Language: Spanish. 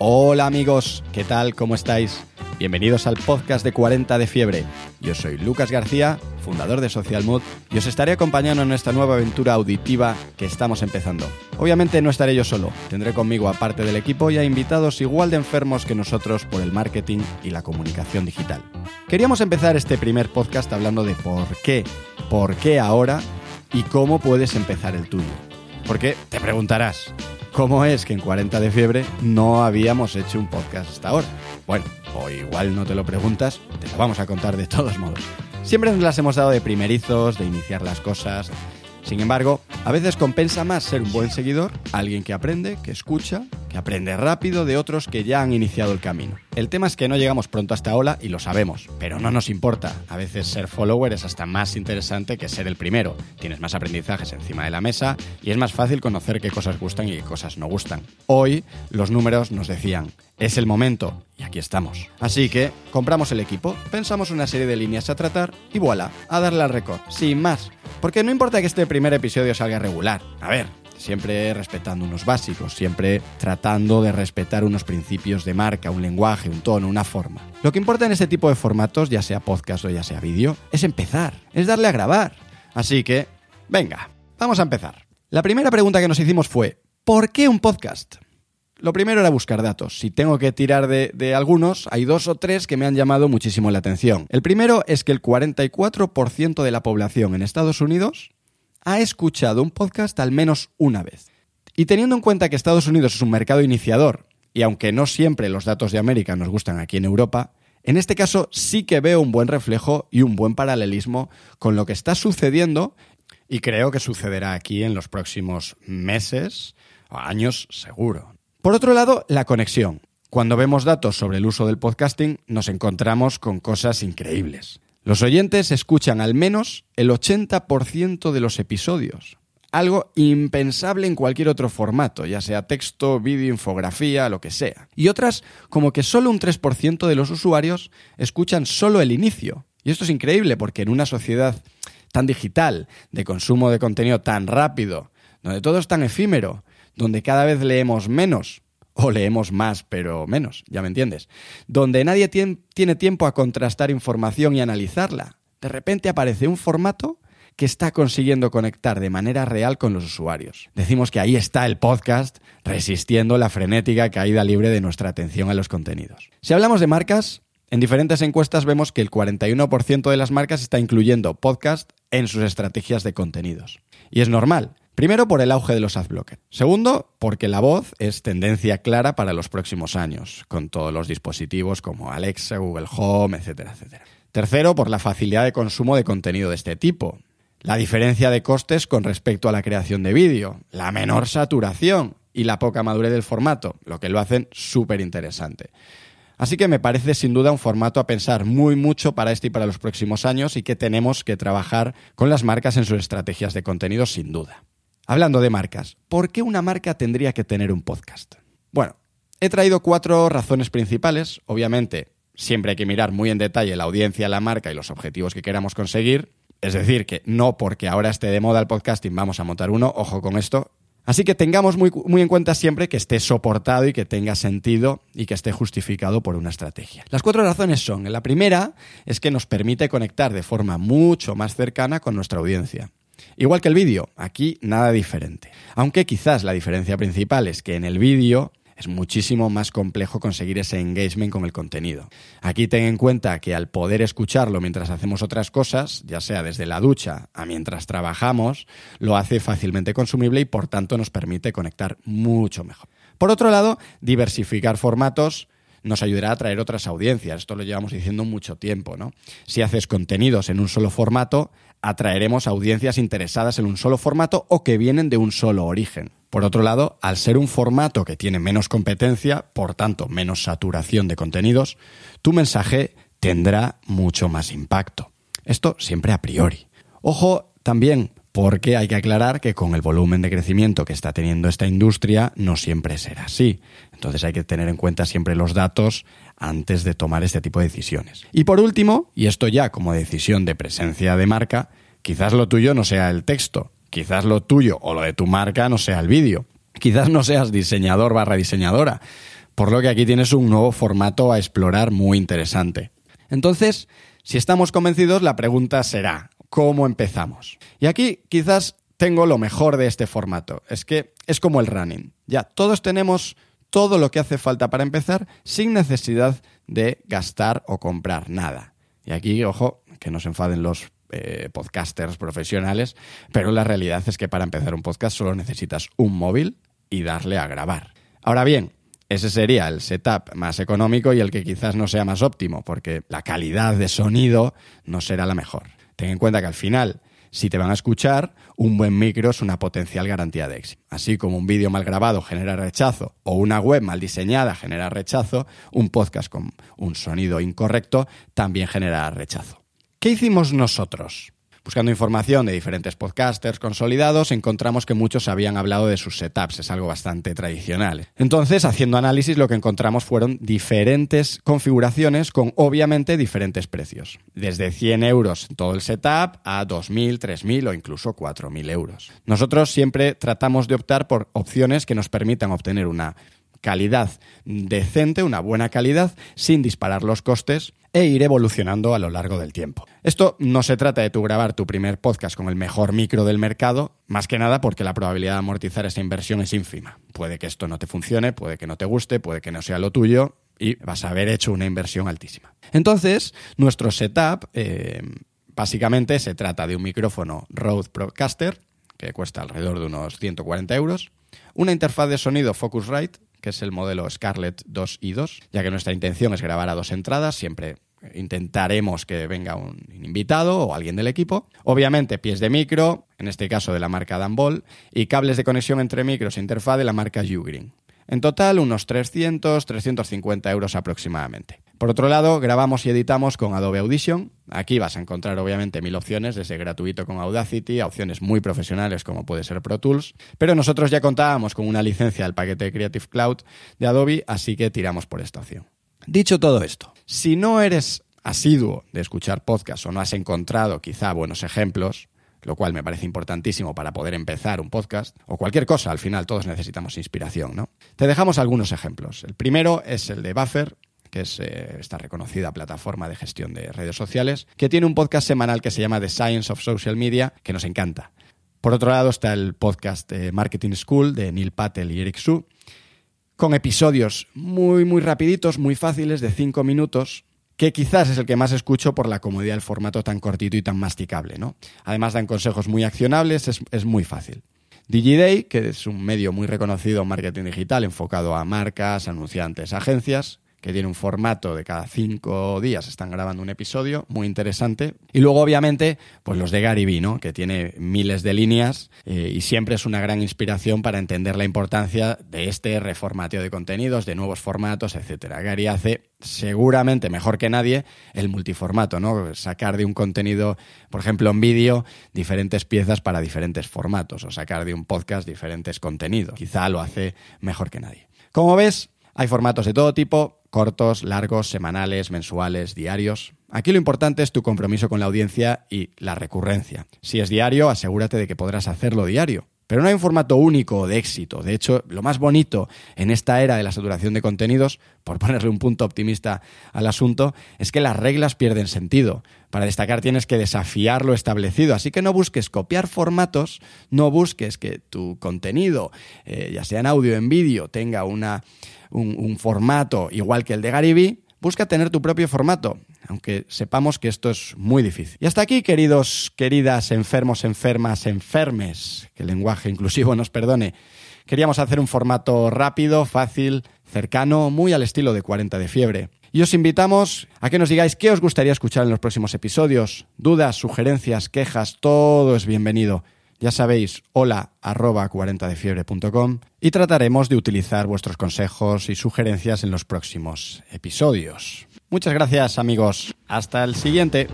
Hola amigos, ¿qué tal? ¿Cómo estáis? Bienvenidos al podcast de 40 de fiebre. Yo soy Lucas García, fundador de Social Mood, y os estaré acompañando en esta nueva aventura auditiva que estamos empezando. Obviamente no estaré yo solo, tendré conmigo a parte del equipo y a invitados igual de enfermos que nosotros por el marketing y la comunicación digital. Queríamos empezar este primer podcast hablando de por qué, por qué ahora y cómo puedes empezar el tuyo. Porque te preguntarás, ¿cómo es que en 40 de fiebre no habíamos hecho un podcast hasta ahora? Bueno, o igual no te lo preguntas, te lo vamos a contar de todos modos. Siempre nos las hemos dado de primerizos, de iniciar las cosas. Sin embargo, a veces compensa más ser un buen seguidor, alguien que aprende, que escucha, que aprende rápido de otros que ya han iniciado el camino. El tema es que no llegamos pronto a esta ola y lo sabemos, pero no nos importa. A veces ser follower es hasta más interesante que ser el primero. Tienes más aprendizajes encima de la mesa y es más fácil conocer qué cosas gustan y qué cosas no gustan. Hoy los números nos decían, es el momento, y aquí estamos. Así que compramos el equipo, pensamos una serie de líneas a tratar y voilà, a darle al récord, sin más. Porque no importa que este primer episodio salga regular. A ver, siempre respetando unos básicos, siempre tratando de respetar unos principios de marca, un lenguaje, un tono, una forma. Lo que importa en este tipo de formatos, ya sea podcast o ya sea vídeo, es empezar, es darle a grabar. Así que, venga, vamos a empezar. La primera pregunta que nos hicimos fue, ¿por qué un podcast? Lo primero era buscar datos. Si tengo que tirar de, algunos, hay dos o tres que me han llamado muchísimo la atención. El primero es que el 44% de la población en Estados Unidos ha escuchado un podcast al menos una vez. Y teniendo en cuenta que Estados Unidos es un mercado iniciador, y aunque no siempre los datos de América nos gustan aquí en Europa, en este caso sí que veo un buen reflejo y un buen paralelismo con lo que está sucediendo y creo que sucederá aquí en los próximos meses o años seguro. Por otro lado, la conexión. Cuando vemos datos sobre el uso del podcasting, nos encontramos con cosas increíbles. Los oyentes escuchan al menos el 80% de los episodios, algo impensable en cualquier otro formato, ya sea texto, vídeo, infografía, lo que sea. Y otras, como que solo un 3% de los usuarios escuchan solo el inicio. Y esto es increíble porque en una sociedad tan digital, de consumo de contenido tan rápido, donde todo es tan efímero, donde cada vez leemos menos, o leemos más, pero menos, ya me entiendes, donde nadie tiene tiempo a contrastar información y analizarla. De repente aparece un formato que está consiguiendo conectar de manera real con los usuarios. Decimos que ahí está el podcast resistiendo la frenética caída libre de nuestra atención a los contenidos. Si hablamos de marcas, en diferentes encuestas vemos que el 41% de las marcas está incluyendo podcast en sus estrategias de contenidos. Y es normal, Primero, por el auge de los adblockers. Segundo, porque la voz es tendencia clara para los próximos años, con todos los dispositivos como Alexa, Google Home, etcétera, etcétera. Tercero, por la facilidad de consumo de contenido de este tipo. La diferencia de costes con respecto a la creación de vídeo, la menor saturación y la poca madurez del formato, lo que lo hacen súper interesante. Así que me parece sin duda un formato a pensar muy mucho para este y para los próximos años y que tenemos que trabajar con las marcas en sus estrategias de contenido sin duda. Hablando de marcas, ¿por qué una marca tendría que tener un podcast? Bueno, he traído cuatro razones principales. Obviamente, siempre hay que mirar muy en detalle la audiencia, la marca y los objetivos que queramos conseguir. Es decir, que no porque ahora esté de moda el podcasting vamos a montar uno, ojo con esto. Así que tengamos muy, muy, en cuenta siempre que esté soportado y que tenga sentido y que esté justificado por una estrategia. Las cuatro razones son, la primera es que nos permite conectar de forma mucho más cercana con nuestra audiencia. Igual que el vídeo, aquí nada diferente. Aunque quizás la diferencia principal es que en el vídeo es muchísimo más complejo conseguir ese engagement con el contenido. Aquí ten en cuenta que al poder escucharlo mientras hacemos otras cosas, ya sea desde la ducha a mientras trabajamos, lo hace fácilmente consumible y por tanto nos permite conectar mucho mejor. Por otro lado, diversificar formatos nos ayudará a atraer otras audiencias. Esto lo llevamos diciendo mucho tiempo, ¿no? Si haces contenidos en un solo formato, atraeremos audiencias interesadas en un solo formato o que vienen de un solo origen. Por otro lado, al ser un formato que tiene menos competencia, por tanto menos saturación de contenidos, tu mensaje tendrá mucho más impacto. Esto siempre a priori. Ojo también, porque hay que aclarar que con el volumen de crecimiento que está teniendo esta industria no siempre será así. Entonces hay que tener en cuenta siempre los datos antes de tomar este tipo de decisiones. Y por último, y esto ya como decisión de presencia de marca, quizás lo tuyo no sea el texto, quizás lo tuyo o lo de tu marca no sea el vídeo, quizás no seas diseñador barra diseñadora, Por lo que aquí tienes un nuevo formato a explorar muy interesante. Entonces, si estamos convencidos, la pregunta será, ¿cómo empezamos? Y aquí quizás tengo lo mejor de este formato. Es que es como el running. Ya, todos tenemos todo lo que hace falta para empezar sin necesidad de gastar o comprar nada. Y aquí, ojo, que no se enfaden los eh, podcasters profesionales, pero la realidad es que para empezar un podcast solo necesitas un móvil y darle a grabar. Ahora bien, ese sería el setup más económico y el que quizás no sea más óptimo, porque la calidad de sonido no será la mejor. Ten en cuenta que al final si te van a escuchar, un buen micro es una potencial garantía de éxito. Así como un vídeo mal grabado genera rechazo o una web mal diseñada genera rechazo, un podcast con un sonido incorrecto también genera rechazo. ¿Qué hicimos nosotros? Buscando información de diferentes podcasters consolidados, encontramos que muchos habían hablado de sus setups, es algo bastante tradicional. Entonces, haciendo análisis, lo que encontramos fueron diferentes configuraciones con obviamente diferentes precios. Desde 100 euros todo el setup a 2.000, 3.000 o incluso 4.000 euros. Nosotros siempre tratamos de optar por opciones que nos permitan obtener una calidad decente, una buena calidad, sin disparar los costes e ir evolucionando a lo largo del tiempo. Esto no se trata de tú grabar tu primer podcast con el mejor micro del mercado, más que nada porque la probabilidad de amortizar esa inversión es ínfima. Puede que esto no te funcione, puede que no te guste, puede que no sea lo tuyo y vas a haber hecho una inversión altísima. Entonces, nuestro setup eh, básicamente se trata de un micrófono Rode Procaster, que cuesta alrededor de unos 140 euros, una interfaz de sonido Focusrite que es el modelo Scarlett 2 y 2, ya que nuestra intención es grabar a dos entradas, siempre intentaremos que venga un invitado o alguien del equipo. Obviamente, pies de micro, en este caso de la marca Danbol, y cables de conexión entre micros e interfaz de la marca Ugreen. En total, unos 300, 350 euros aproximadamente. Por otro lado, grabamos y editamos con Adobe Audition. Aquí vas a encontrar obviamente mil opciones, desde gratuito con Audacity a opciones muy profesionales como puede ser Pro Tools. Pero nosotros ya contábamos con una licencia del paquete Creative Cloud de Adobe, así que tiramos por esta opción. Dicho todo esto, si no eres asiduo de escuchar podcasts o no has encontrado quizá buenos ejemplos, lo cual me parece importantísimo para poder empezar un podcast o cualquier cosa, al final todos necesitamos inspiración, ¿no? Te dejamos algunos ejemplos. El primero es el de Buffer, que es eh, esta reconocida plataforma de gestión de redes sociales, que tiene un podcast semanal que se llama The Science of Social Media, que nos encanta. Por otro lado está el podcast Marketing School de Neil Patel y Eric Su, con episodios muy, muy rapiditos, muy fáciles, de cinco minutos, que quizás es el que más escucho por la comodidad del formato tan cortito y tan masticable. ¿no? Además dan consejos muy accionables, es, es muy fácil. DigiDay, que es un medio muy reconocido en marketing digital enfocado a marcas, anunciantes, agencias, que tiene un formato de cada cinco días están grabando un episodio, muy interesante. Y luego, obviamente, pues los de Gary Vee, ¿no? que tiene miles de líneas eh, y siempre es una gran inspiración para entender la importancia de este reformateo de contenidos, de nuevos formatos, etcétera. Gary hace seguramente mejor que nadie el multiformato, ¿no? Sacar de un contenido, por ejemplo, en vídeo, diferentes piezas para diferentes formatos, o sacar de un podcast diferentes contenidos. Quizá lo hace mejor que nadie. Como ves, hay formatos de todo tipo, cortos, largos, semanales, mensuales, diarios. Aquí lo importante es tu compromiso con la audiencia y la recurrencia. Si es diario, asegúrate de que podrás hacerlo diario. Pero no hay un formato único de éxito. De hecho, lo más bonito en esta era de la saturación de contenidos, por ponerle un punto optimista al asunto, es que las reglas pierden sentido. Para destacar tienes que desafiar lo establecido. Así que no busques copiar formatos, no busques que tu contenido, eh, ya sea en audio o en vídeo, tenga una, un, formato igual que el de Gary busca tener tu propio formato, aunque sepamos que esto es muy difícil. Y hasta aquí, queridos, queridas, enfermos, enfermas, enfermes, que el lenguaje inclusivo nos perdone. Queríamos hacer un formato rápido, fácil, cercano, muy al estilo de 40 de fiebre. Y os invitamos a que nos digáis qué os gustaría escuchar en los próximos episodios. Dudas, sugerencias, quejas, todo es bienvenido. Ya sabéis, hola arroba 40defiebre.com y trataremos de utilizar vuestros consejos y sugerencias en los próximos episodios. Muchas gracias amigos. Hasta el siguiente.